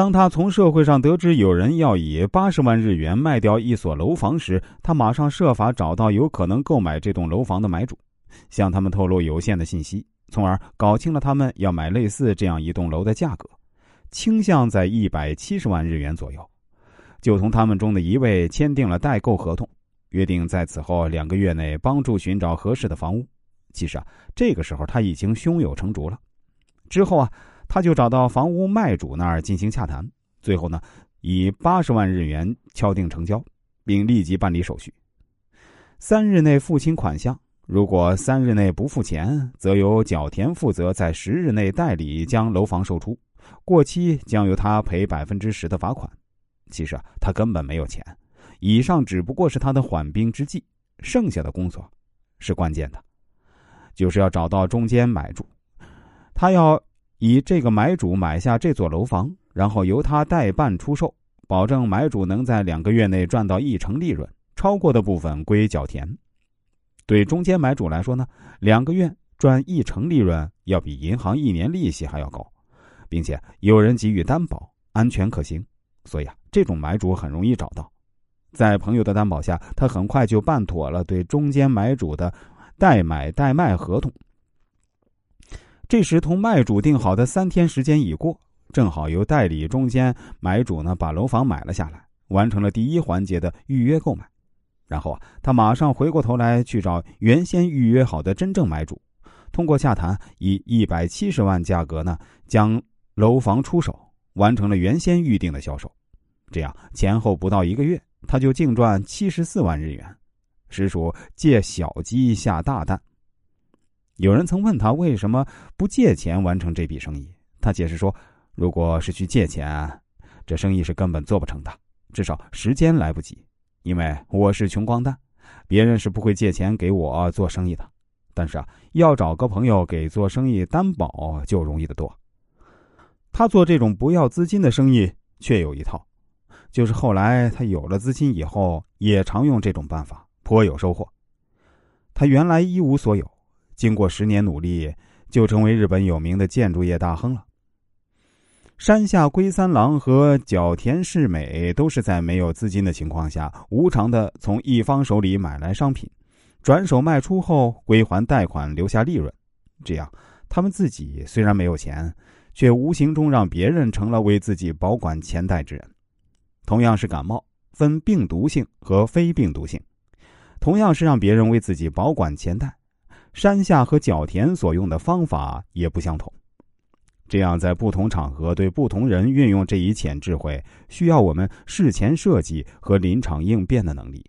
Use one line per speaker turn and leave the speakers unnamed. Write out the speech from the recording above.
当他从社会上得知有人要以八十万日元卖掉一所楼房时，他马上设法找到有可能购买这栋楼房的买主，向他们透露有限的信息，从而搞清了他们要买类似这样一栋楼的价格，倾向在一百七十万日元左右。就同他们中的一位签订了代购合同，约定在此后两个月内帮助寻找合适的房屋。其实啊，这个时候他已经胸有成竹了。之后啊。他就找到房屋卖主那儿进行洽谈，最后呢，以八十万日元敲定成交，并立即办理手续。三日内付清款项，如果三日内不付钱，则由角田负责在十日内代理将楼房售出，过期将由他赔百分之十的罚款。其实啊，他根本没有钱，以上只不过是他的缓兵之计，剩下的工作是关键的，就是要找到中间买主，他要。以这个买主买下这座楼房，然后由他代办出售，保证买主能在两个月内赚到一成利润，超过的部分归角田。对中间买主来说呢，两个月赚一成利润要比银行一年利息还要高，并且有人给予担保，安全可行，所以啊，这种买主很容易找到。在朋友的担保下，他很快就办妥了对中间买主的代买代卖合同。这时，同卖主定好的三天时间已过，正好由代理中间买主呢把楼房买了下来，完成了第一环节的预约购买。然后啊，他马上回过头来去找原先预约好的真正买主，通过洽谈以一百七十万价格呢将楼房出手，完成了原先预定的销售。这样前后不到一个月，他就净赚七十四万日元，实属借小鸡下大蛋。有人曾问他为什么不借钱完成这笔生意，他解释说：“如果是去借钱，这生意是根本做不成的，至少时间来不及。因为我是穷光蛋，别人是不会借钱给我做生意的。但是啊，要找个朋友给做生意担保就容易得多。他做这种不要资金的生意却有一套，就是后来他有了资金以后，也常用这种办法，颇有收获。他原来一无所有。”经过十年努力，就成为日本有名的建筑业大亨了。山下龟三郎和角田世美都是在没有资金的情况下，无偿的从一方手里买来商品，转手卖出后归还贷款，留下利润。这样，他们自己虽然没有钱，却无形中让别人成了为自己保管钱袋之人。同样是感冒，分病毒性和非病毒性，同样是让别人为自己保管钱袋。山下和角田所用的方法也不相同，这样在不同场合对不同人运用这一潜智慧，需要我们事前设计和临场应变的能力。